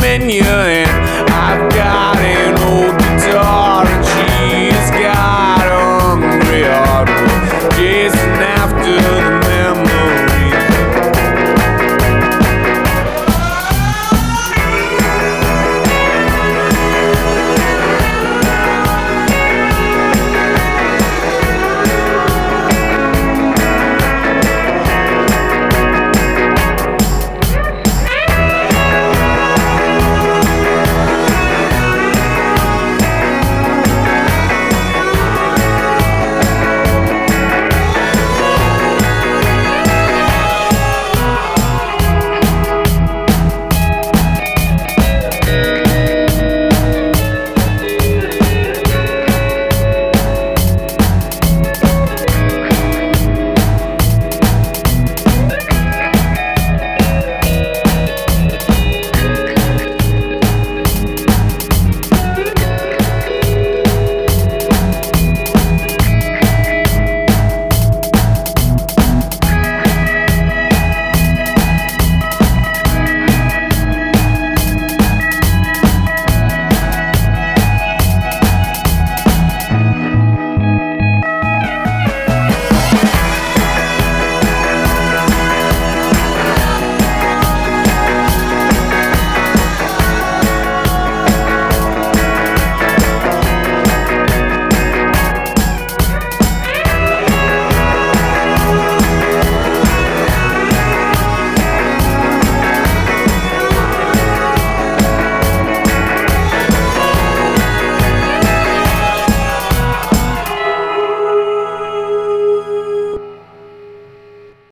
menu